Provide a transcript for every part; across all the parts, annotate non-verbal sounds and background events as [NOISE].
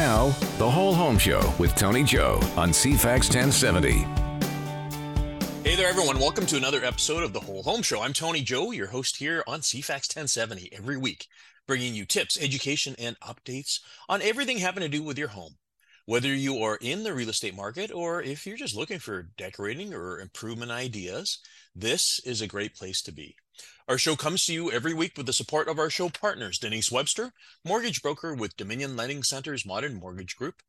Now, the Whole Home Show with Tony Joe on CFAX 1070. Hey there, everyone. Welcome to another episode of the Whole Home Show. I'm Tony Joe, your host here on CFAX 1070 every week, bringing you tips, education, and updates on everything having to do with your home. Whether you are in the real estate market or if you're just looking for decorating or improvement ideas, this is a great place to be. Our show comes to you every week with the support of our show partners Denise Webster, mortgage broker with Dominion Lending Center's Modern Mortgage Group,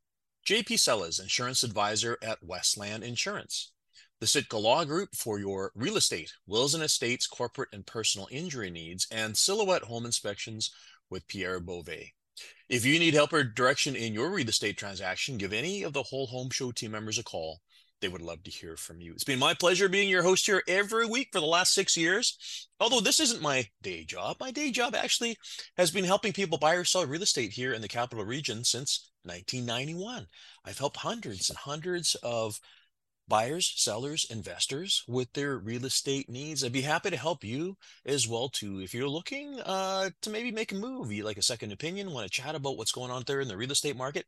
JP Sellas, insurance advisor at Westland Insurance, the Sitka Law Group for your real estate, wills and estates, corporate and personal injury needs, and Silhouette Home Inspections with Pierre Beauvais. If you need help or direction in your real estate transaction, give any of the Whole Home Show team members a call. They would love to hear from you. It's been my pleasure being your host here every week for the last six years. Although this isn't my day job, my day job actually has been helping people buy or sell real estate here in the capital region since 1991. I've helped hundreds and hundreds of buyers, sellers, investors with their real estate needs. I'd be happy to help you as well too. If you're looking uh, to maybe make a move, you like a second opinion, want to chat about what's going on there in the real estate market,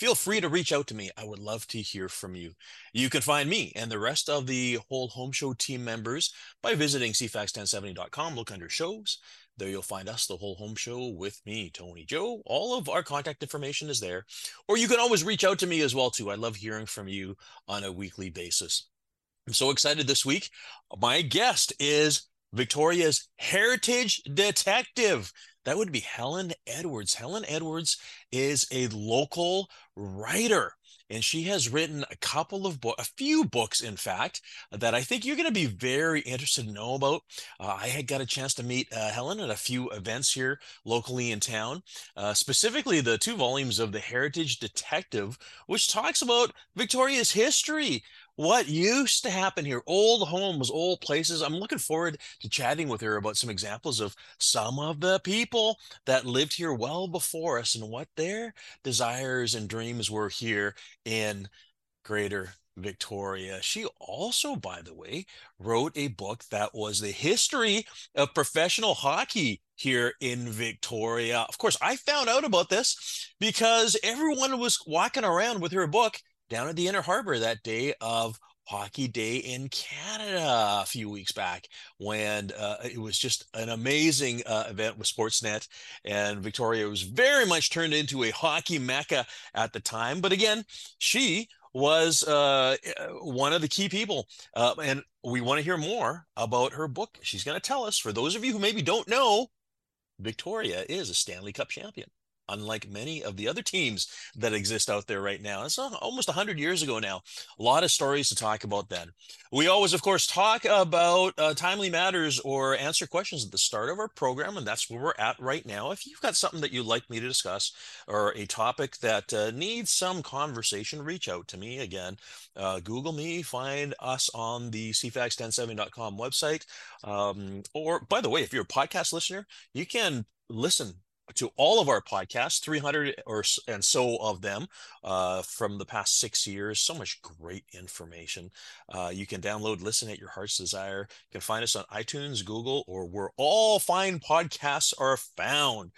feel free to reach out to me. I would love to hear from you. You can find me and the rest of the whole home show team members by visiting cfax1070.com. Look under shows. There you'll find us, the whole home show with me, Tony Joe. All of our contact information is there. Or you can always reach out to me as well too. I love hearing from you on a weekly basis. I'm so excited this week. My guest is Victoria's heritage detective. That would be Helen Edwards. Helen Edwards is a local writer and she has written a couple of books, a few books, in fact, that I think you're going to be very interested to know about. Uh, I had got a chance to meet uh, Helen at a few events here locally in town, uh, specifically the two volumes of The Heritage Detective, which talks about Victoria's history, what used to happen here, old homes, old places. I'm looking forward to chatting with her about some examples of some of the people that lived here well before us and what their desires and dreams were here in Greater Victoria. She also, by the way, wrote a book that was the history of professional hockey here in Victoria. Of course, I found out about this because everyone was walking around with her book down at the Inner Harbor that day of Hockey Day in Canada a few weeks back when uh, it was just an amazing uh, event with Sportsnet. And Victoria was very much turned into a hockey mecca at the time. But again, she was uh, one of the key people. Uh, and we want to hear more about her book. She's going to tell us, for those of you who maybe don't know, Victoria is a Stanley Cup champion unlike many of the other teams that exist out there right now. It's almost 100 years ago now. A lot of stories to talk about then. We always, of course, talk about uh, timely matters or answer questions at the start of our program, and that's where we're at right now. If you've got something that you'd like me to discuss or a topic that uh, needs some conversation, reach out to me. Again, uh, Google me, find us on the cfax1070.com website. Um, or, by the way, if you're a podcast listener, you can listen to all of our podcasts, 300 or and so of them uh, from the past six years. So much great information. Uh, you can download, listen at your heart's desire. You can find us on iTunes, Google, or where all fine podcasts are found.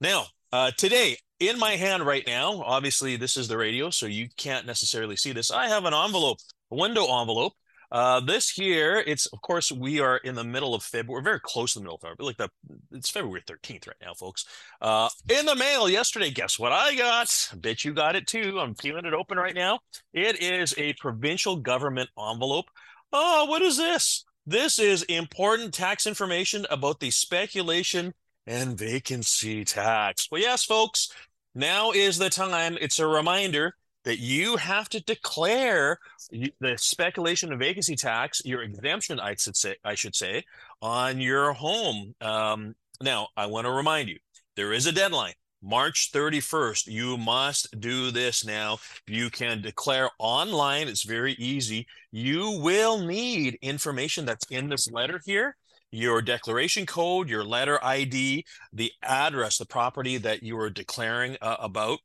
Now, uh, today, in my hand right now, obviously this is the radio, so you can't necessarily see this. I have an envelope, a window envelope uh, this year, it's of course we are in the middle of February, very close to the middle of February, like the it's February 13th right now, folks. Uh, in the mail yesterday, guess what I got? Bet you got it too. I'm feeling it open right now. It is a provincial government envelope. Oh, what is this? This is important tax information about the speculation and vacancy tax. Well, yes, folks, now is the time. It's a reminder that you have to declare the speculation and vacancy tax, your exemption, I should say, I should say, on your home. Um, now, I want to remind you, there is a deadline. March 31st. You must do this now. You can declare online. It's very easy. You will need information that's in this letter here your declaration code, your letter ID, the address, the property that you are declaring uh, about.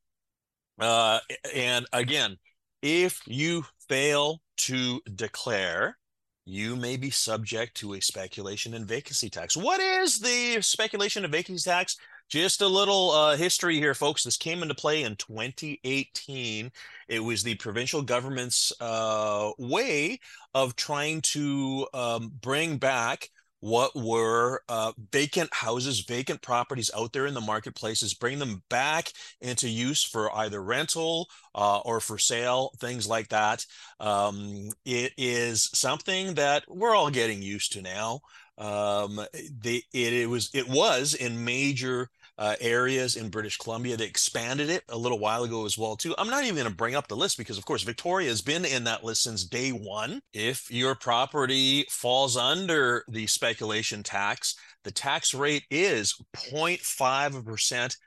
Uh, and again, if you fail to declare, you may be subject to a speculation and vacancy tax. What is the speculation and vacancy tax? Just a little uh, history here, folks. This came into play in 2018. It was the provincial government's uh, way of trying to um, bring back what were uh, vacant houses, vacant properties out there in the marketplaces, bring them back into use for either rental uh, or for sale, things like that. Um, it is something that we're all getting used to now. Um, they, it, it was it was in major uh, areas in British Columbia. They expanded it a little while ago as well too. I'm not even going to bring up the list because of course Victoria has been in that list since day one. If your property falls under the speculation tax, the tax rate is 0.5%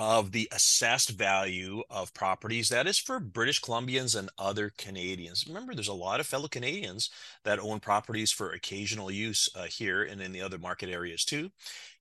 of the assessed value of properties. That is for British Columbians and other Canadians. Remember, there's a lot of fellow Canadians that own properties for occasional use uh, here and in the other market areas too.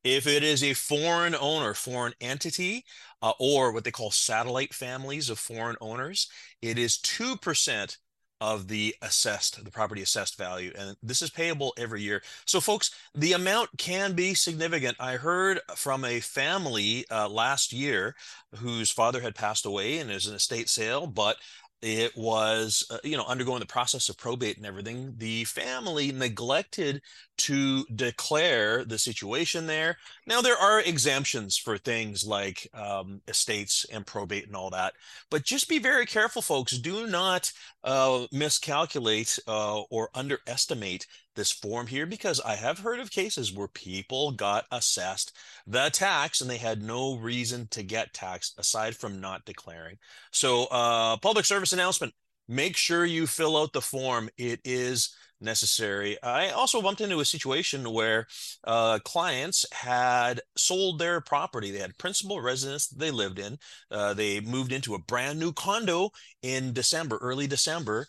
If it is a foreign owner, foreign entity, uh, or what they call satellite families of foreign owners, it is 2% of the assessed, the property assessed value. And this is payable every year. So, folks, the amount can be significant. I heard from a family uh, last year whose father had passed away and is an estate sale, but it was uh, you know undergoing the process of probate and everything the family neglected to declare the situation there. Now there are exemptions for things like um, estates and probate and all that but just be very careful folks. Do not uh, miscalculate uh, or underestimate this form here because I have heard of cases where people got assessed the tax and they had no reason to get taxed aside from not declaring. So, uh, public service announcement make sure you fill out the form. It is necessary. I also bumped into a situation where uh, clients had sold their property. They had principal residence they lived in. Uh, they moved into a brand new condo in December, early December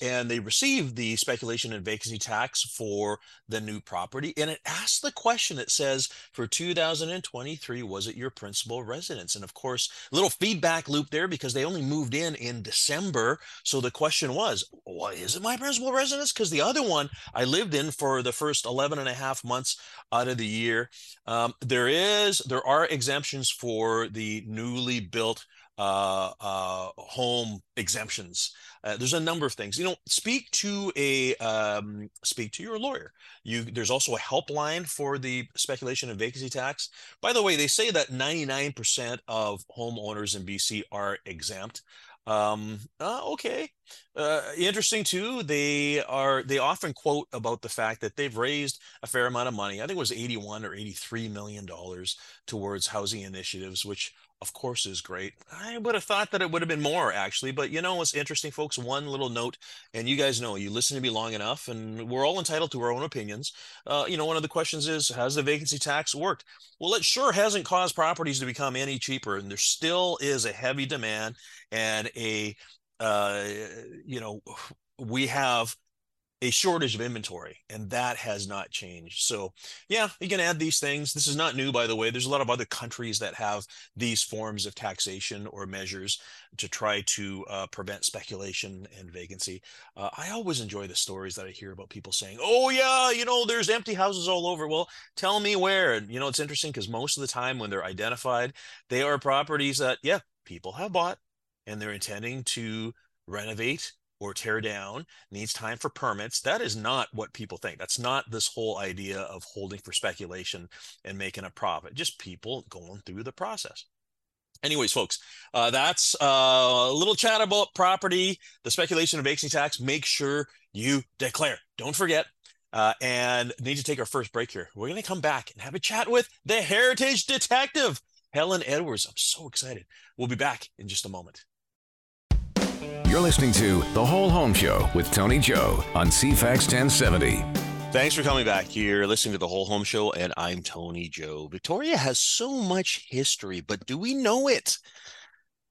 and they received the speculation and vacancy tax for the new property. And it asks the question it says, for 2023, was it your principal residence? And of course, a little feedback loop there because they only moved in in December. So the question was, well, is it my principal residence? Because the other one I lived in for the first 11 and a half months out of the year. Um, there is, there are exemptions for the newly built uh, uh, home exemptions. Uh, there's a number of things. You know, speak to a um, speak to your lawyer. You there's also a helpline for the speculation and vacancy tax. By the way, they say that 99% of homeowners in BC are exempt. Um, uh, okay. Uh, interesting too. They are they often quote about the fact that they've raised a fair amount of money. I think it was 81 or 83 million dollars towards housing initiatives, which of course is great. I would have thought that it would have been more actually, but you know what's interesting, folks? One little note, and you guys know you listen to me long enough, and we're all entitled to our own opinions. Uh, you know, one of the questions is, has the vacancy tax worked? Well, it sure hasn't caused properties to become any cheaper, and there still is a heavy demand and a, uh, you know, we have a shortage of inventory and that has not changed. So yeah you can add these things. This is not new by the way. There's a lot of other countries that have these forms of taxation or measures to try to uh, prevent speculation and vacancy. Uh, i always enjoy the stories that i hear about people saying oh yeah you know there's empty houses all over. Well tell me where. And you know it's interesting because most of the time when they're identified they are properties that yeah people have bought and they're intending to renovate or tear down needs time for permits. That is not what people think. That's not this whole idea of holding for speculation and making a profit. Just people going through the process. Anyways, folks, uh, that's uh, a little chat about property, the speculation and vacancy tax. Make sure you declare. Don't forget. Uh, and need to take our first break here. We're going to come back and have a chat with the heritage detective, Helen Edwards. I'm so excited. We'll be back in just a moment. You're listening to The Whole Home Show with Tony Joe on CFAX 1070. Thanks for coming back. You're listening to The Whole Home Show, and I'm Tony Joe. Victoria has so much history, but do we know it?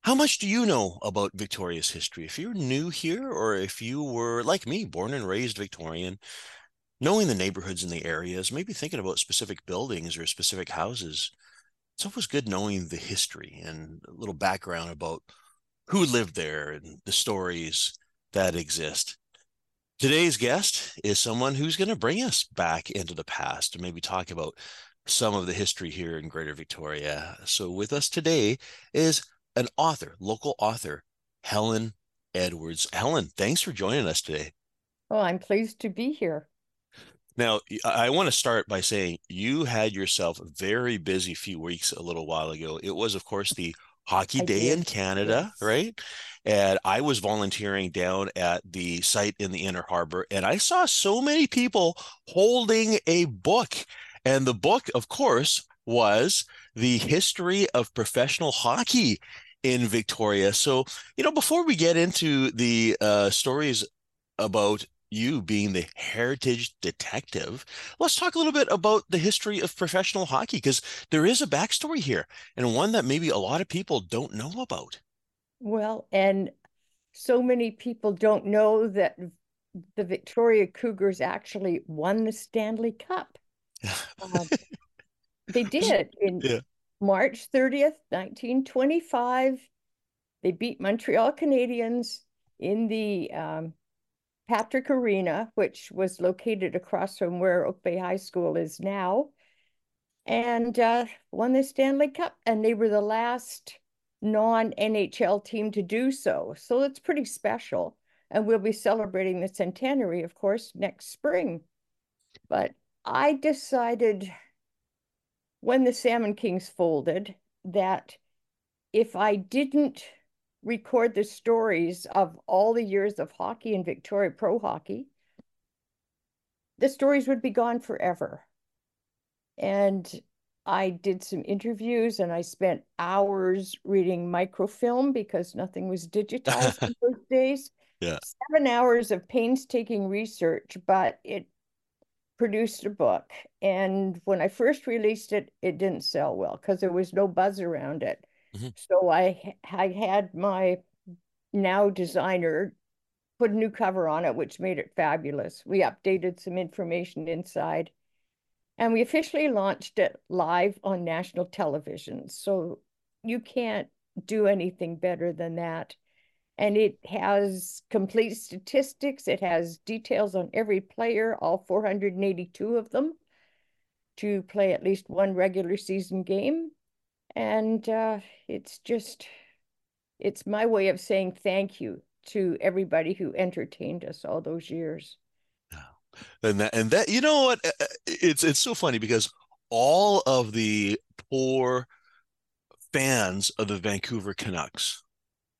How much do you know about Victoria's history? If you're new here, or if you were like me, born and raised Victorian, knowing the neighborhoods and the areas, maybe thinking about specific buildings or specific houses, it's always good knowing the history and a little background about who lived there and the stories that exist. Today's guest is someone who's going to bring us back into the past and maybe talk about some of the history here in Greater Victoria. So, with us today is an author, local author, Helen Edwards. Helen, thanks for joining us today. Well, I'm pleased to be here. Now, I want to start by saying you had yourself a very busy few weeks a little while ago. It was, of course, the Hockey I Day did. in Canada, Yes. right? And I was volunteering down at the site in the Inner Harbor, and I saw so many people holding a book. And the book, of course, was The History of Professional Hockey in Victoria. So, you know, before we get into the uh, stories about you being the heritage detective, let's talk a little bit about the history of professional hockey because there is a backstory here and one that maybe a lot of people don't know about. Well, and so many people don't know that the Victoria Cougars actually won the Stanley Cup. [LAUGHS] Um, they [LAUGHS] did in Yeah. March 30th, 1925. They beat Montreal Canadiens in the um, Patrick Arena, which was located across from where Oak Bay High School is now, and uh, won the Stanley Cup. And they were the last non-NHL team to do so. So it's pretty special. And we'll be celebrating the centenary, of course, next spring. But I decided when the Salmon Kings folded that if I didn't record the stories of all the years of hockey in Victoria Pro Hockey, the stories would be gone forever. And I did some interviews and I spent hours reading microfilm because nothing was digitized in [LAUGHS] those days. Yeah. Seven hours of painstaking research, but it produced a book. And when I first released it, it didn't sell well because there was no buzz around it. Mhm. So I, I had my now designer put a new cover on it, which made it fabulous. We updated some information inside. And we officially launched it live on national television. So you can't do anything better than that. And it has complete statistics. It has details on every player, all 482 of them, to play at least one regular season game. And uh, it's just, it's my way of saying thank you to everybody who entertained us all those years. And that, and that, you know what? Uh, uh, It's it's so funny because all of the poor fans of the Vancouver Canucks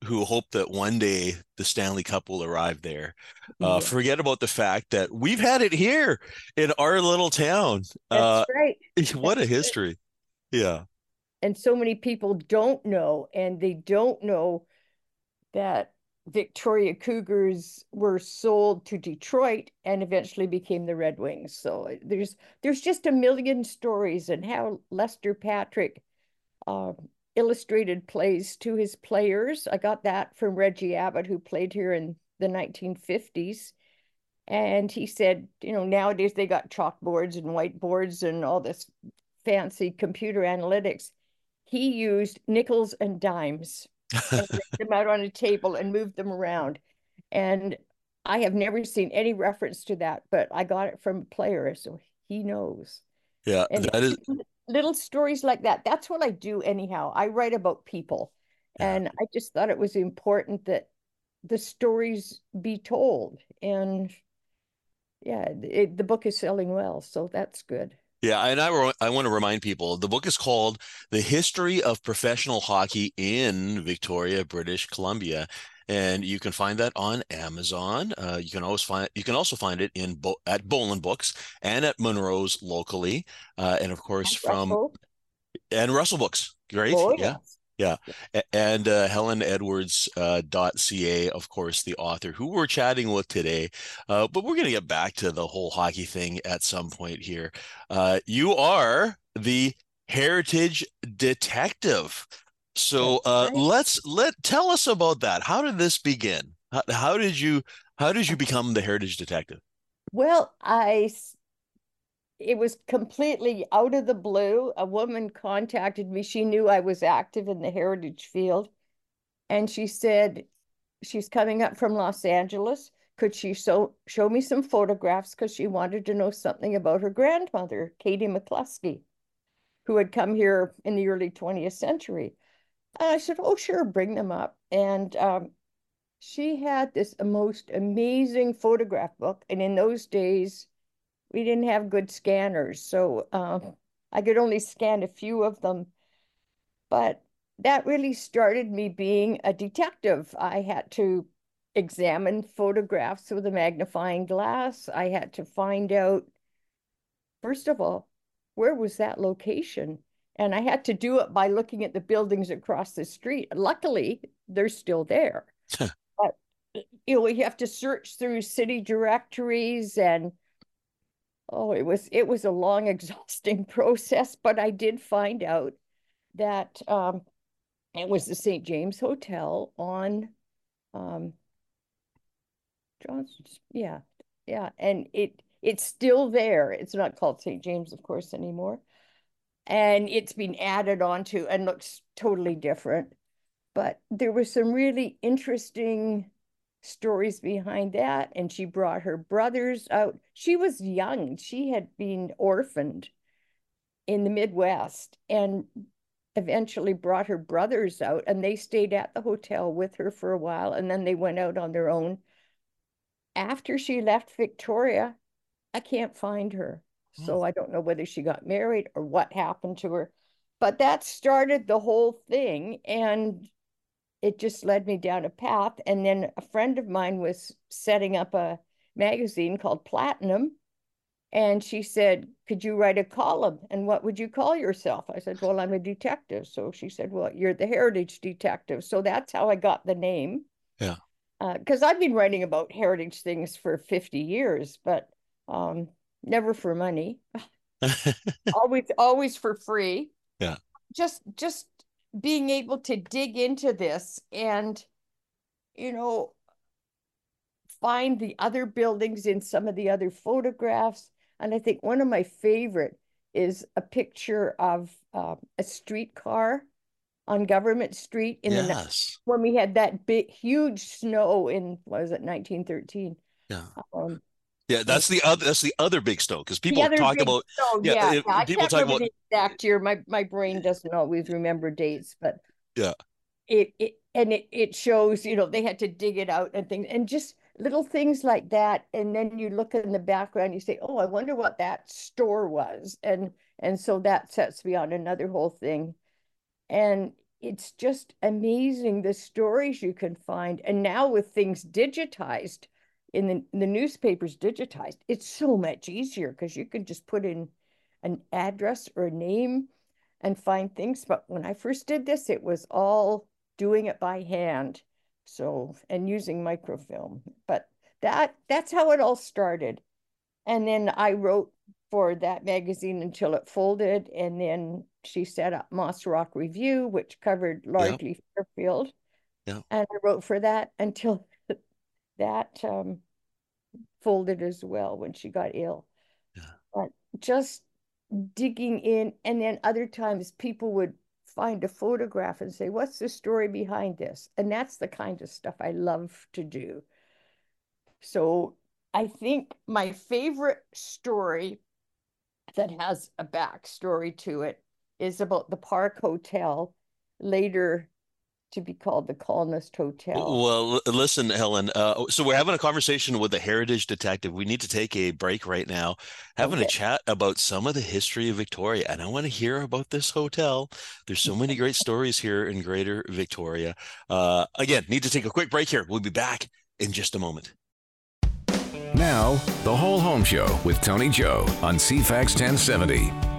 who hope that one day the Stanley Cup will arrive there, uh, Yeah. forget about the fact that we've had it here in our little town. That's right. [LAUGHS] what a that's right. history. Yeah. And so many people don't know and they don't know that Victoria Cougars were sold to Detroit and eventually became the Red Wings. So uh, there's there's just a million stories and how Lester Patrick uh, illustrated plays to his players. I got that from Reggie Abbott, who played here in the 1950s. And he said, you know, nowadays they got chalkboards and whiteboards and all this fancy computer analytics. He used nickels and dimes and [LAUGHS] them out on a table and moved them around. And I have never seen any reference to that, but I got it from a player, so he knows. Yeah, And that is little stories like that. That's what I do anyhow. I write about people. Yeah. And I just thought it was important that the stories be told. And yeah, it, the book is selling well, so that's good. Yeah, and I, I want to remind people the book is called The History of Professional Hockey in Victoria, British Columbia. And you can find that on Amazon. Uh, you can always find you can also find it in Bo at Bolen Books and at Munro's locally, uh, and of course from Russell? and Russell Books. Great, Oh, yeah. yes. A- And uh, Helen Edwards uh, .ca, of course, the author who we're chatting with today. Uh, but we're going to get back to the whole hockey thing at some point here. Uh, you are the heritage detective. So uh, let's let tell us about that. How did this begin? How, how did you how did you become the heritage detective? Well, I, it was completely out of the blue. A woman contacted me. She knew I was active in the heritage field. And she said she's coming up from Los Angeles. Could she show, show me some photographs? Because she wanted to know something about her grandmother, Katie McCluskey. who had come here in the early 20th century. And I said, Oh, sure, bring them up. And um, she had this most amazing photograph book. And in those days, we didn't have good scanners. So um, I could only scan a few of them. But that really started me being a detective. I had to examine photographs with a magnifying glass. I had to find out, first of all, where was that location? And I had to do it by looking at the buildings across the street. Luckily, they're still there. [LAUGHS] but you know, you have to search through city directories and oh, it was it was a long, [LAUGHS] exhausting process, but I did find out that um, it was the St. James Hotel on um, Johnson's. Yeah, yeah, and it it's still there. It's not called St. James, of course, anymore, and it's been added onto and looks totally different. But there was some really interesting stories behind that, and she brought her brothers out. She was young; she had been orphaned in the Midwest, and eventually brought her brothers out and they stayed at the hotel with her for a while and then they went out on their own after she left Victoria, I can't find her. Hmm. So I don't know whether she got married or what happened to her. But that started the whole thing. And it just led me down a path. And then a friend of mine was setting up a magazine called Platinum. And she said, Could you write a column? And what would you call yourself? I said, Well, I'm a detective. So she said, Well, you're the heritage detective. So that's how I got the name. Yeah because uh, I've been writing about heritage things for 50 years, but um, never for money. [LAUGHS] always, always for free. Yeah. Just, just being able to dig into this and, you know, find the other buildings in some of the other photographs. And I think one of my favorite is a picture of uh, a streetcar on Government Street in yes. the when we had that big huge snow in what was it 1913. Yeah. Um, yeah, that's the other that's the other big stone because people talk about snow, yeah, yeah, yeah. people talk about exact year. My my brain doesn't always remember dates, but yeah, it it and it it shows you know they had to dig it out and things and just little things like that. And then you look in the background, you say, oh, I wonder what that store was, and and so that sets me on another whole thing. And it's just amazing the stories you can find. And now with things digitized, in the, the newspapers digitized, it's so much easier because you can just put in an address or a name and find things. But when I first did this, it was all doing it by hand. So, and using microfilm. But that that's how it all started. And then I wrote for that magazine until it folded. And then she set up Moss Rock Review, which covered largely yeah. Fairfield. Yeah. And I wrote for that until that um, folded as well when she got ill. Yeah. But just digging in. And then other times people would find a photograph and say, What's the story behind this? And that's the kind of stuff I love to do. So I think my favorite story that has a backstory to it is about the Park Hotel, later to be called the Colonist Hotel. Well, listen, Helen. Uh, so we're having a conversation with a heritage detective. We need to take a break right now, having okay. a chat about some of the history of Victoria, and I want to hear about this hotel. There's so many great stories here in Greater Victoria. Uh, again, need to take a quick break here. We'll be back in just a moment. Now, The Whole Home Show with Tony Joe on CFAX 1070.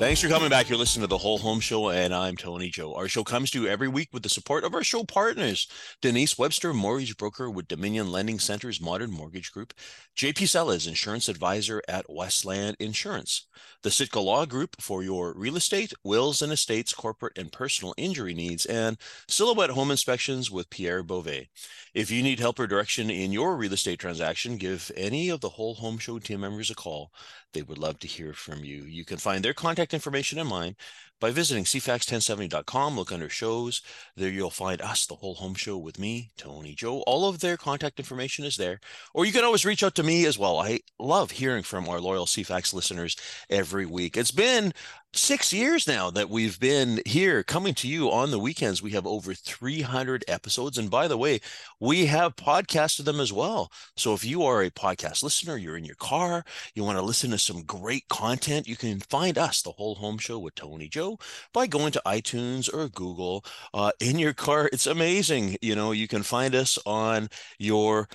Thanks for coming back. You're listening to the Whole Home Show, and I'm Tony Joe. Our show comes to you every week with the support of our show partners Denise Webster, mortgage broker with Dominion Lending Center's Modern Mortgage Group, JP Sellers, insurance advisor at Westland Insurance, the Sitka Law Group for your real estate, wills and estates, corporate and personal injury needs, and Silhouette Home Inspections with Pierre Beauvais. If you need help or direction in your real estate transaction, give any of the Whole Home Show team members a call. They would love to hear from you. You can find their contact information in mine by visiting cfax1070.com. Look under shows. There you'll find us, the whole home show with me, Tony Joe. All of their contact information is there. Or you can always reach out to me as well. I love hearing from our loyal CFAX listeners every week. It's been six years now that we've been here coming to you on the weekends. We have over 300 episodes. And by the way, we have podcasted them as well. So if you are a podcast listener, you're in your car, you want to listen to some great content, you can find us, The Whole Home Show with Tony Joe, by going to iTunes or Google uh, in your car. It's amazing. You know, you can find us on your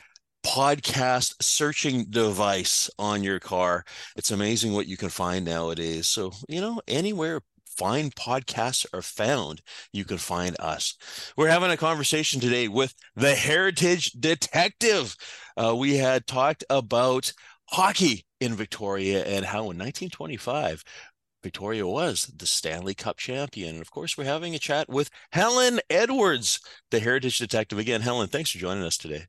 podcast searching device on your car. It's amazing what you can find nowadays. So, you know, anywhere fine podcasts are found, you can find us. We're having a conversation today with the Heritage Detective. Uh, we had talked about hockey in Victoria and how in 1925 Victoria was the Stanley Cup champion. And of course, we're having a chat with Helen Edwards, the Heritage Detective. Again, Helen, thanks for joining us today.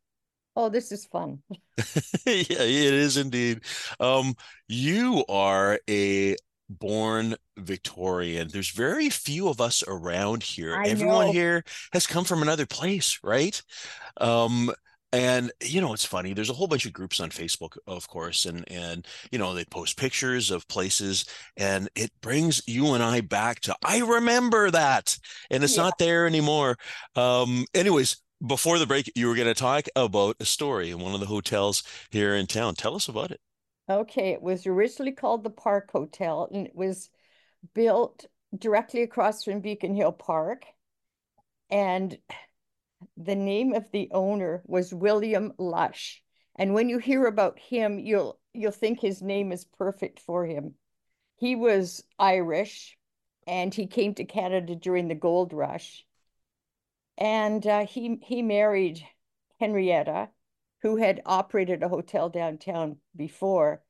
Oh, this is fun. [LAUGHS] yeah, it is indeed. Um, you are a born Victorian. There's very few of us around here. I Everyone know. here has come from another place, right? Um, and you know, it's funny. There's a whole bunch of groups on Facebook, of course, and and you know, they post pictures of places, and it brings you and I back to I remember that, and it's Yeah. not there anymore. Um, anyways, before the break, you were going to talk about a story in one of the hotels here in town. Tell us about it. Okay, it was originally called the Park Hotel and it was built directly across from Beacon Hill Park. And the name of the owner was William Lush. And when you hear about him, you'll you'll think his name is perfect for him. He was Irish and he came to Canada during the gold rush. And uh, he he married Henrietta, who had operated a hotel downtown before.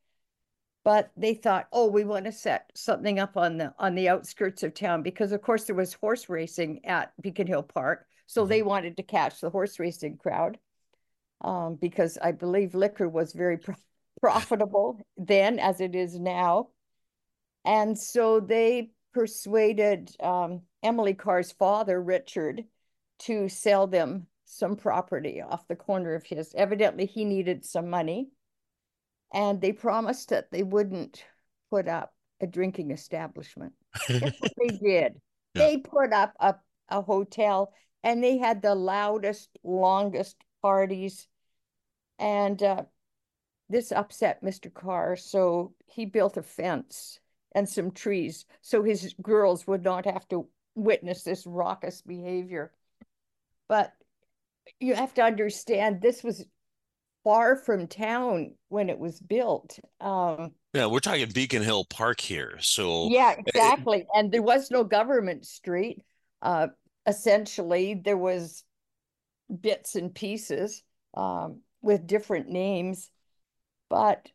But they thought, oh, we want to set something up on the on the outskirts of town because, of course, there was horse racing at Beacon Hill Park, so Mhm. they wanted to catch the horse racing crowd. Um, because I believe liquor was very pro profitable then, as it is now. And so they persuaded um, Emily Carr's father, Richard, to sell them some property off the corner of his. Evidently, he needed some money. And they promised that they wouldn't put up a drinking establishment. Guess what [LAUGHS] they did? Yeah. They put up a, a hotel and they had the loudest, longest parties. And uh, this upset Mr. Carr. So he built a fence and some trees so his girls would not have to witness this raucous behavior. But you have to understand this was far from town when it was built. Um, Yeah, we're talking Beacon Hill Park here. So yeah, exactly. And there was no government street. Uh, essentially, there was bits and pieces um, with different names, but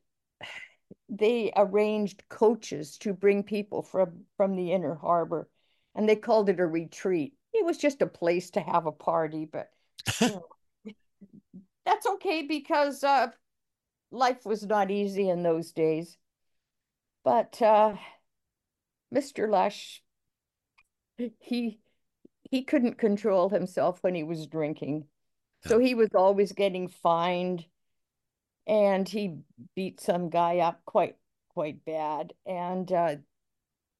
they arranged coaches to bring people from from the inner harbor, and they called it a retreat. It was just a place to have a party, but you know, [LAUGHS] that's okay because uh, life was not easy in those days. But uh, Mr. Lush, he he couldn't control himself when he was drinking. So he was always getting fined and he beat some guy up quite quite bad. And uh,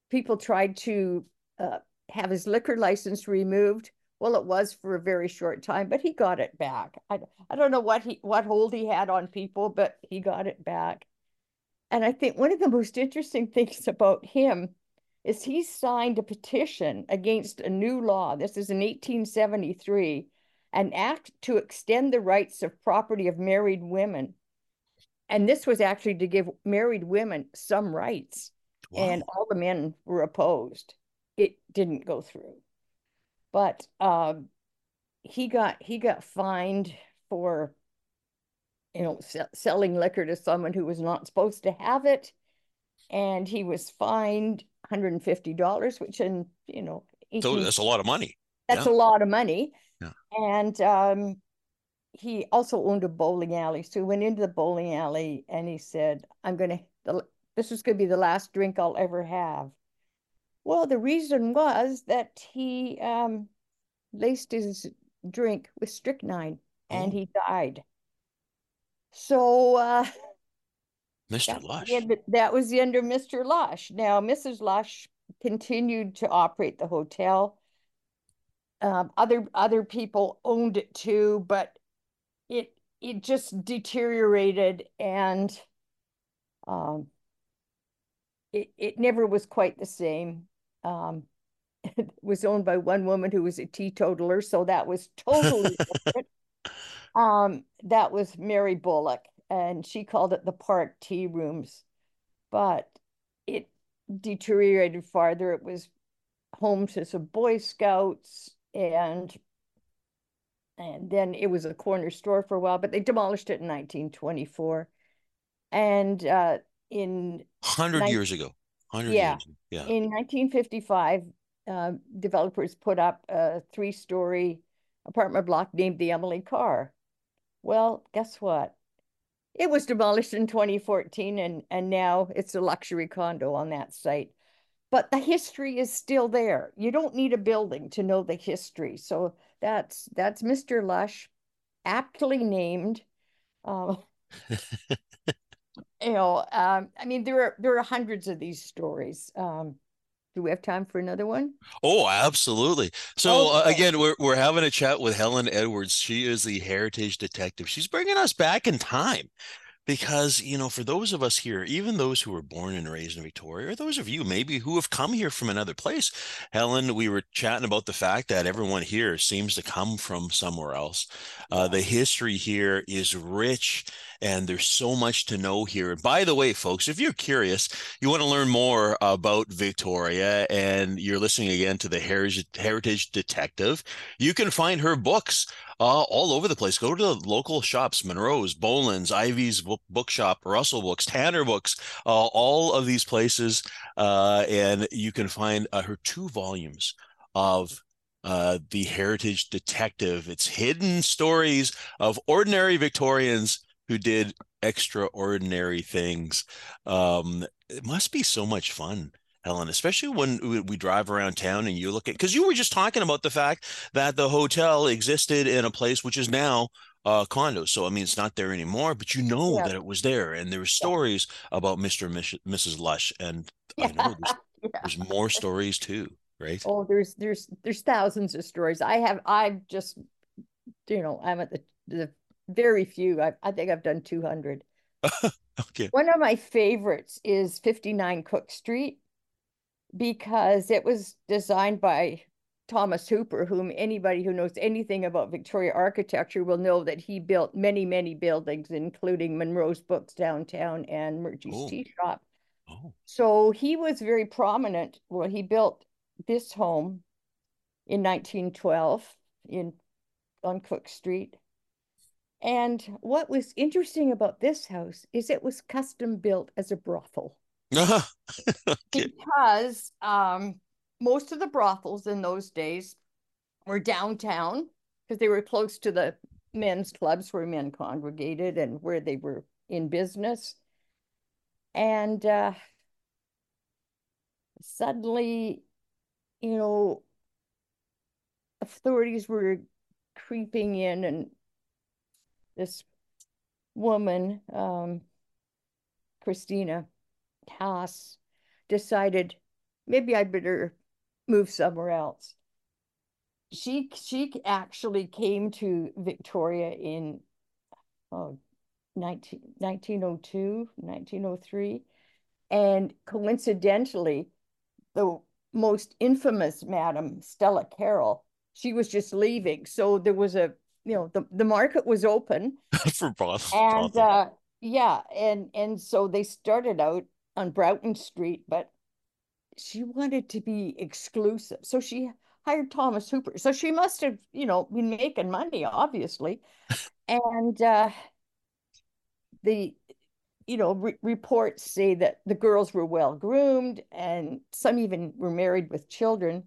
people tried to uh, have his liquor license removed. Well, it was for a very short time, but he got it back. I, I don't know what he what hold he had on people, but he got it back. And I think one of the most interesting [LAUGHS] things about him is he signed a petition against a new law. This is in 1873, an act to extend the rights of property of married women. And this was actually to give married women some rights. And all the men were opposed. It didn't go through. But um, he got he got fined for you know se selling liquor to someone who was not supposed to have it and he was fined $150 which in you know So that's a lot of money. that's yeah. a lot of money Yeah. and um he also owned a bowling alley so he went into the bowling alley and he said i'm gonna the, this is gonna be the last drink i'll ever have Well, the reason was that he um, laced his drink with strychnine and Oh. he died. So uh, [LAUGHS] Mr. Lush. end- that was the end of Mr. Lush. Now, Mrs. Lush continued to operate the hotel. Um, other other people owned it too, but it it just deteriorated and um, it it never was quite the same. Um, it [LAUGHS] was owned by one woman who was a teetotaler, so that was totally [LAUGHS] different. Um, that was Mary Bullock, and she called it the Park Tea Rooms, but it deteriorated farther. It was home to some Boy Scouts, and and then it was a corner store for a while, but they demolished it in 1924. And uh, in 100 Nin- years ago. 100 Yeah. Yeah. in 1955, uh, developers put up a three-story apartment block named the Emily Carr. Well, guess what? It was demolished in 2014, and and now it's a luxury condo on that site. But the history is still there. You don't need a building to know the history. So that's that's Mr. Lush, aptly named. Uh, [LAUGHS] you know, um, I mean, there are there are hundreds of these stories. Um, do we have time for another one? Oh, absolutely. So uh, again, we're we're having a chat with Helen Edwards. She is the heritage detective. She's bringing us back in time because, you know, for those of us here, even those who were born and raised in Victoria, or those of you maybe who have come here from another place, Helen, we were chatting about the fact that everyone here seems to come from somewhere else. Uh, the history here is rich and there's so much to know here. By the way, folks, if you're curious, you want to learn more about Victoria and you're listening again to the Heritage, Heritage Detective, you can find her books uh, all over the place. Go to the local shops, Munro's, Bolen's, Ivy's bookshop, Russell Books, Tanner Books, uh, all of these places. Uh, and you can find uh, her two volumes of uh, the Heritage Detective. It's hidden stories of ordinary Victorians who did extraordinary things. Um, it must be so much fun. Helen, especially when we, drive around town and you look at, because you were just talking about the fact that the hotel existed in a place which is now uh, condos. So, I mean, it's not there anymore, but you know Yeah. that it was there. And there were stories about Mr. and Miss- Mrs. Lush. And I know there's, [LAUGHS] Yeah. there's more stories too, right? Oh, there's there's there's thousands of stories. I have I've just you know I'm at the the very few. I I think I've done 200. [LAUGHS] Okay. One of my favorites is 59 Cook Street because it was designed by Thomas Hooper, whom anybody who knows anything about Victoria architecture will know that he built many, many buildings, including Munro's Books downtown and Murchie's Oh. Tea Shop. Oh, So he was very prominent. Well, he built this home in 1912 in on Cook Street. And what was interesting about this house is it was custom built as a brothel [LAUGHS] okay. because um, most of the brothels in those days were downtown because they were close to the men's clubs where men congregated and where they were in business. And uh, suddenly, you know, authorities were creeping in, and this woman, um, Christina Haas, decided maybe I better move somewhere else. She she actually came to Victoria in oh, 19, 1902, 1903. And coincidentally, the most infamous Madam Stella Carroll, she was just leaving. So there was a, you know, the, the market was open. [LAUGHS] For broth. And uh, yeah, and and so they started out on Broughton Street, but she wanted to be exclusive. So she hired Thomas Hooper. So she must have, you know, been making money, obviously. [LAUGHS] And uh, the, you know, re reports say that the girls were well groomed and some even were married with children.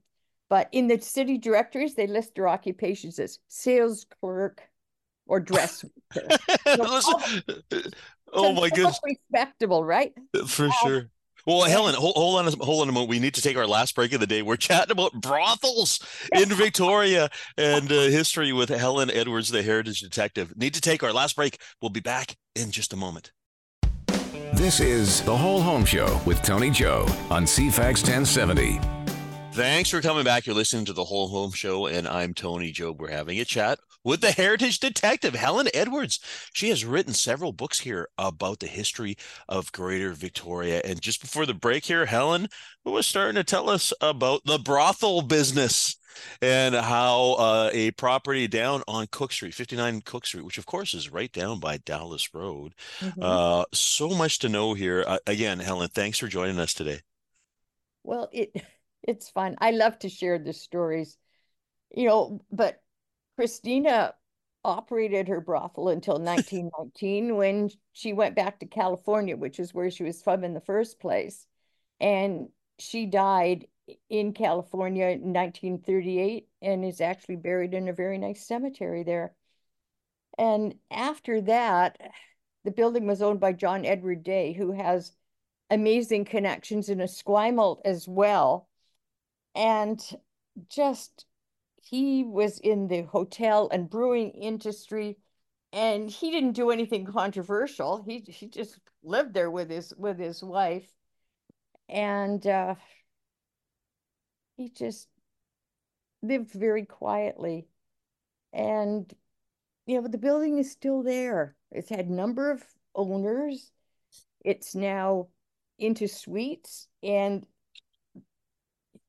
But in the city directories, they list their occupations as sales clerk or dressmaker. [LAUGHS] Listen, [LAUGHS] uh, [LAUGHS] uh, oh my they goodness, respectable, right? Uh, for um, sure. Well, Helen, hold, hold on, a, hold on a moment. We need to take our last break of the day. We're chatting about brothels in Victoria and uh, history with Helen Edwards, the heritage detective. Need to take our last break. We'll be back in just a moment. This is the Whole Home Show with Tony Joe on CFAX 1070. Thanks for coming back. You're listening to the Whole Home Show, and I'm Tony Joe. We're having a chat with the heritage detective, Helen Edwards. She has written several books here about the history of Greater Victoria. And just before the break here, Helen was starting to tell us about the brothel business and how uh, a property down on Cook Street, 59 Cook Street, which of course is right down by Dallas Road. Mm-hmm. Uh, so much to know here. Uh, again, Helen, thanks for joining us today. Well, it it's fun. I love to share the stories, you know, but Christina operated her brothel until [LAUGHS] 1919 when she went back to California, which is where she was from in the first place. And she died in California in 1938 and is actually buried in a very nice cemetery there. And after that, the building was owned by John Edward Day, who has amazing connections in Esquimalt as well and just he was in the hotel and brewing industry and he didn't do anything controversial. He he just lived there with his with his wife. And uh he just lived very quietly. And you know the building is still there. It's had number of owners. It's now into suites and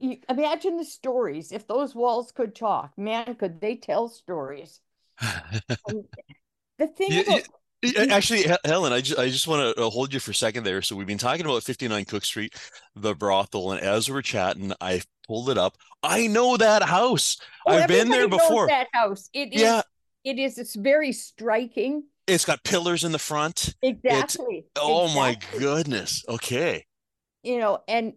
you imagine the stories. If those walls could talk, man, could they tell stories? [LAUGHS] the thing you, about, actually, Helen, I just I just want to uh, hold you for a second there. So we've been talking about 59 Cook Street, the brothel, and as we're chatting, I pulled it up. I know that house. Oh, I've been there before. that house. It is. Yeah. It is. It's very striking. It's got pillars in the front. Exactly. It's, oh exactly. my goodness. Okay. You know, and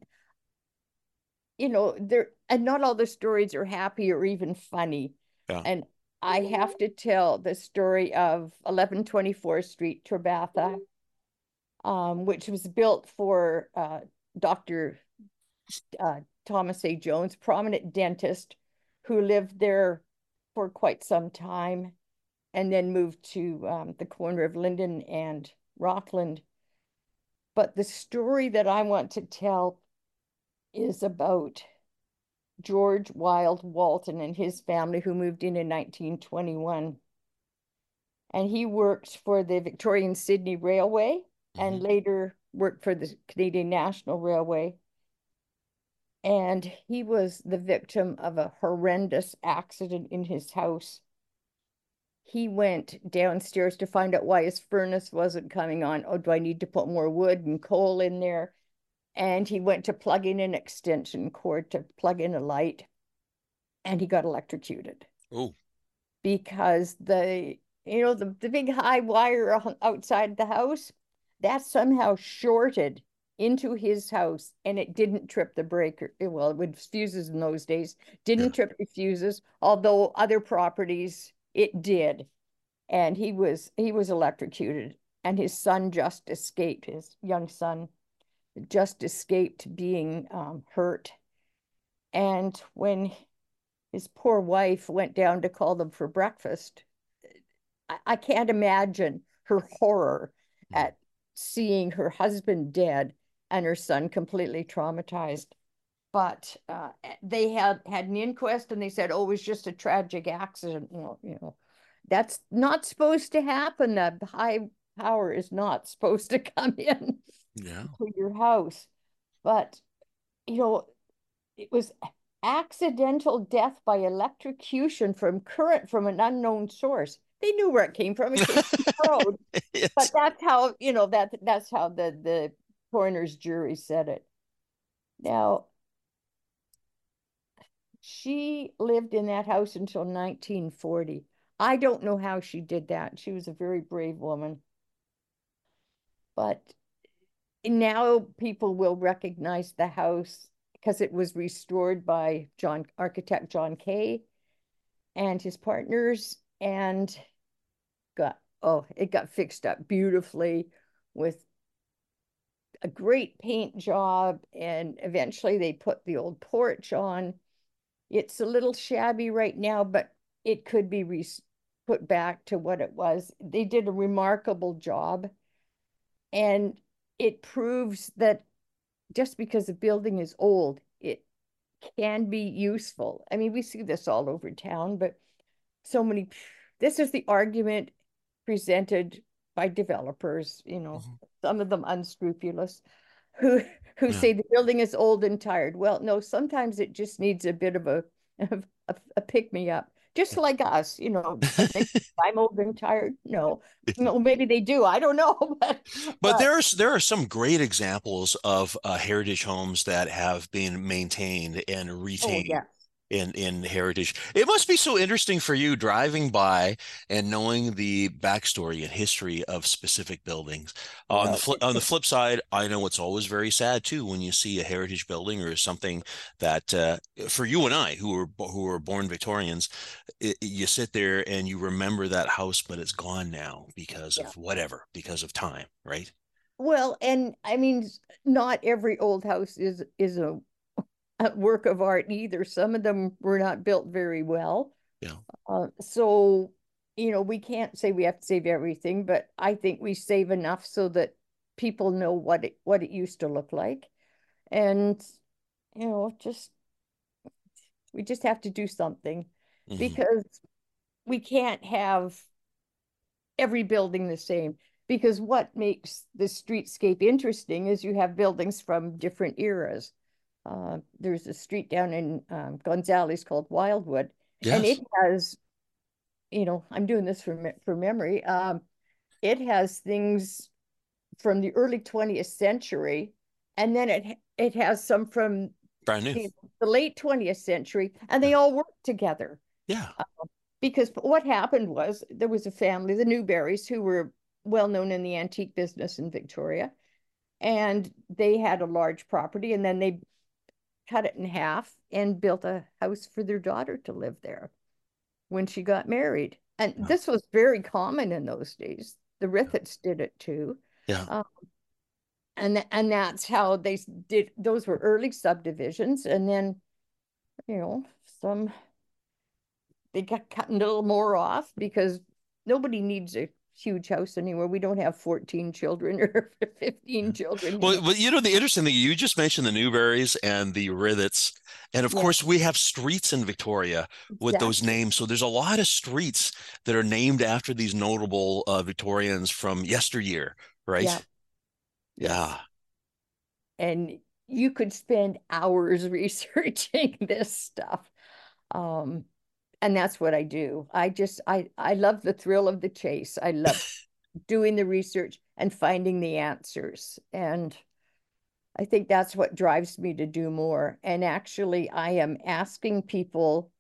you know, there and not all the stories are happy or even funny. Yeah. And I have to tell the story of 1124 Street, Terbatha, um, which was built for uh, Dr. Uh, Thomas A. Jones, prominent dentist who lived there for quite some time and then moved to um, the corner of Linden and Rockland. But the story that I want to tell is about George Wild Walton and his family who moved in in 1921. And he worked for the Victorian Sidney Railway mm-hmm. and later worked for the Canadian National Railway. And he was the victim of a horrendous accident in his house. He went downstairs to find out why his furnace wasn't coming on. Oh, do I need to put more wood and coal in there? And he went to plug in an extension cord to plug in a light and he got electrocuted. Oh. Because the you know the, the big high wire outside the house that somehow shorted into his house and it didn't trip the breaker eh, well with fuses in those days didn't yeah. trip the fuses although other properties it did and he was he was electrocuted and his son just escaped his young son just escaped being um, hurt. And when his poor wife went down to call them for breakfast, I, I can't imagine her horror hmm. at seeing her husband dead and her son completely traumatized. But uh, they had had an inquest and they said, oh, it was just a tragic accident. Well, you know, that's not supposed to happen. The high power is not supposed to come in yeah. to your house. But, you know, it was accidental death by electrocution from current from an unknown source. They knew where it came from. It came from road. [LAUGHS] yes. But that's how, you know, that that's how the, the coroner's jury said it. Now, she lived in that house until 1940. I don't know how she did that. She was a very brave woman. But now people will recognize the house because it was restored by John architect John Kay and his partners and got oh it got fixed up beautifully with a great paint job, and eventually they put the old porch on. It's a little shabby right now, but it could be re- put back to what it was. They did a remarkable job, and it proves that just because a building is old, it can be useful. I mean, we see this all over town, but so many. This is the argument presented by developers, you know, mm-hmm. some of them unscrupulous, [LAUGHS] who who yeah. say the building is old and tired. Well, no, sometimes it just needs a bit of a [LAUGHS] a, a pick me up. Just like us, you know, [LAUGHS] I'm old and tired. No, no, maybe they do. I don't know, [LAUGHS] but but there's there are some great examples of uh, heritage homes that have been maintained and oh, retained. Oh, yeah in in heritage. It must be so interesting for you driving by and knowing the backstory and history of specific buildings. Uh, on the flip on the flip side i know it's always very sad too when you see a heritage building or something that uh, for you and i who were who were born victorians it, you sit there and you remember that house but it's gone now because yeah. of whatever because of time right? Well and i mean not every old house is is a [LAUGHS] work of art either. Some of them were not built very well. Yeah. Uh, so, you know, we can't say we have to save everything, but I think we save enough so that people know what it what it used to look like, and you know, just we just have to do something mm-hmm. because we can't have every building the same because what makes the streetscape interesting is you have buildings from different eras uh, there's a street down in um, Gonzales called Wildwood, yes. and it has, you know, I'm doing this for for memory. Um, it has things from the early 20th century, and then it it has some from brand new the, the late 20th century, and they all work together. Yeah. Uh, because what happened was there was a family, the Newberrys, who were well known in the antique business in Victoria, and they had a large property, and then they cut it in half and built a house for their daughter to live there when she got married. And wow. this was very common in those days. The Rithets did it too. Yeah. Um, and and that's how they did. Those were early subdivisions, and then, you know, some they got cutting a little more off because nobody needs a huge house anymore. We don't have 14 children [LAUGHS] or 15 children. Well, but you know, the interesting thing, you just mentioned the Newberrys and the Rithets. And of yeah. course, we have streets in Victoria with exactly. those names. So there's a lot of streets that are named after these notable uh, Victorians from yesteryear, right? Yeah. yeah. And you could spend hours [LAUGHS] researching this stuff. Um, and that's what I do. I just I I love the thrill of the chase. I love [LAUGHS] doing the research and finding the answers. And I think that's what drives me to do more. And actually, I am asking people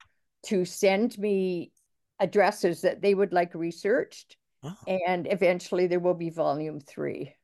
to send me addresses that they would like researched. Oh. And eventually there will be volume three.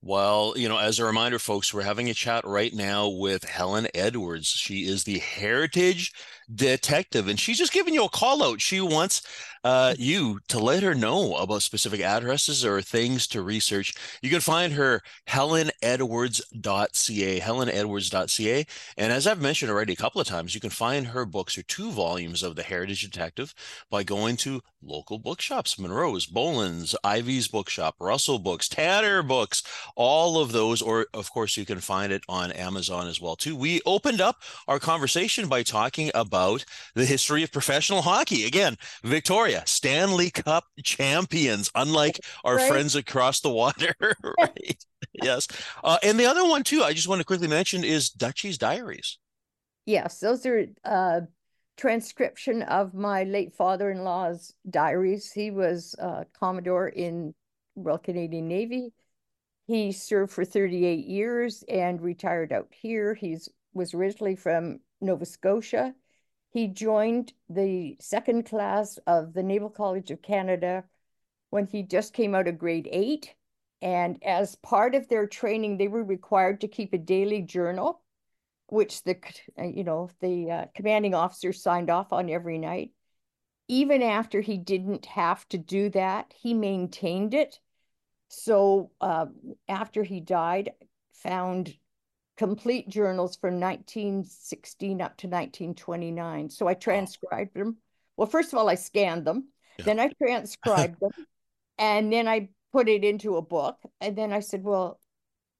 Well, you know, as a reminder, folks, we're having a chat right now with Helen Edwards. She is the Heritage detective and she's just giving you a call out. She wants uh, you to let her know about specific addresses or things to research. You can find her helenedwards.ca helenedwards.ca and as i've mentioned already a couple of times you can find her books or two volumes of the heritage detective by going to local bookshops Munro's Bolen's ivy's bookshop russell books tanner books all of those or of course you can find it on amazon as well too. We opened up our conversation by talking about about the history of professional hockey. Again, Victoria, Stanley Cup champions, unlike our right. friends across the water. [LAUGHS] right. yes. Uh, and the other one, too, I just want to quickly mention is Dutchie's Diaries. Yes, those are uh, transcription of my late father in law's diaries. He was uh, Commodore in Royal Canadian Navy. He served for 38 years and retired out here. He's was originally from Nova Scotia. He joined the second class of the Naval College of Canada when he just came out of grade eight. And as part of their training, they were required to keep a daily journal, which the you know the uh, commanding officer signed off on every night. Even after he didn't have to do that, he maintained it. So uh, after he died, found complete journals from 1916 up to 1929. So I transcribed wow. them. Well, first of all, I scanned them, yeah. then I transcribed them, and then I put it into a book. And then I said, well,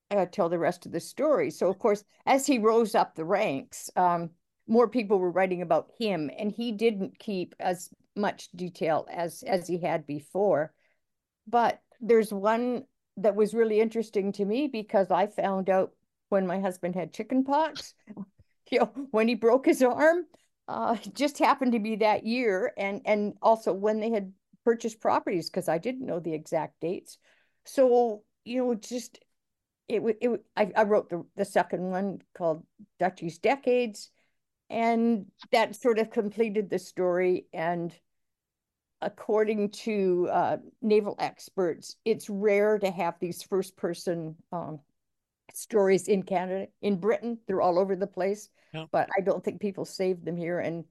I tell the rest of the story. So, of course, as he rose up the ranks, um, more people were writing about him, and he didn't keep as much detail as as he had before. But there's one that was really interesting to me because I found out when my husband had chicken pox, [LAUGHS] you know, when he broke his arm, uh, just happened to be that year, and and also when they had purchased properties because I didn't know the exact dates. So you know, just it it I, I wrote the the second one called Dutchie's Decades, and that sort of completed the story. And according to uh, naval experts, it's rare to have these first person um, stories in Canada. In Britain, they're all over the place, yeah. but I don't think people save them here. And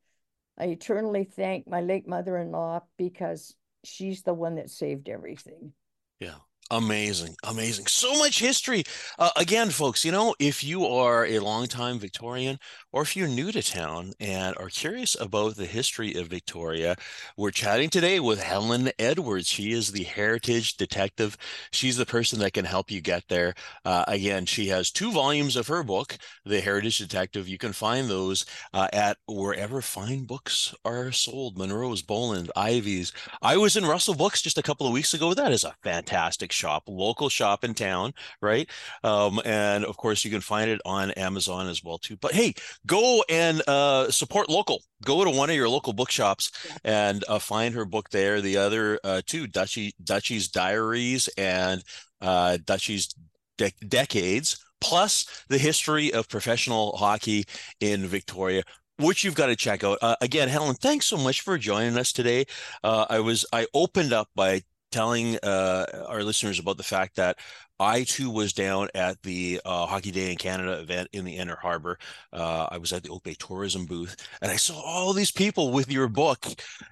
I eternally thank my late mother in law because she's the one that saved everything. Yeah. Amazing, amazing. So much history. Uh, again, folks, you know, if you are a longtime Victorian or if you're new to town and are curious about the history of Victoria, we're chatting today with Helen Edwards. She is the heritage detective. She's the person that can help you get there. Uh, again, she has two volumes of her book, The Heritage Detective. You can find those uh, at wherever fine books are sold Munro's, Bolen, Ivy's. I was in Russell Books just a couple of weeks ago. That is a fantastic shop, local shop in town, right? Um, and of course, you can find it on Amazon as well too. But hey, go and uh, support local. Go to one of your local bookshops and uh, find her book there. The other uh, two, Dutchie, Dutchie's Diaries and uh, Dutchie's De- Decades plus the history of professional hockey in Victoria which you've got to check out. Uh, again, Helen, thanks so much for joining us today. Uh, I was I opened up by telling uh, our listeners about the fact that I too was down at the uh, Hockey Day in Canada event in the Inner Harbor. Uh, I was at the Oak Bay tourism booth, and I saw all these people with your book.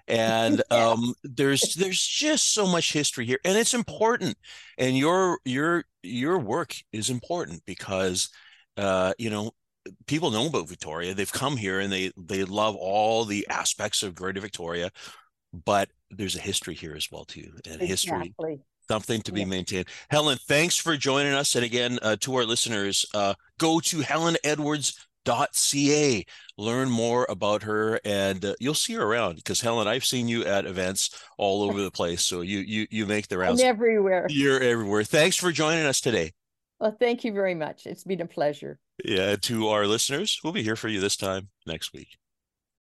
And [LAUGHS] um, there's there's just so much history here, and it's important. And your your your work is important because uh, you know people know about Victoria. They've come here and they they love all the aspects of Greater Victoria, but there's a history here as well too, and exactly. history something to be yeah. maintained. Helen, thanks for joining us. And again, uh, to our listeners, uh, go to helenedwards.ca, learn more about her, and uh, you'll see her around because Helen, I've seen you at events all over the place. So you you you make the rounds I'm everywhere. You're everywhere. Thanks for joining us today. Well, thank you very much. It's been a pleasure. Yeah, to our listeners, we'll be here for you this time next week.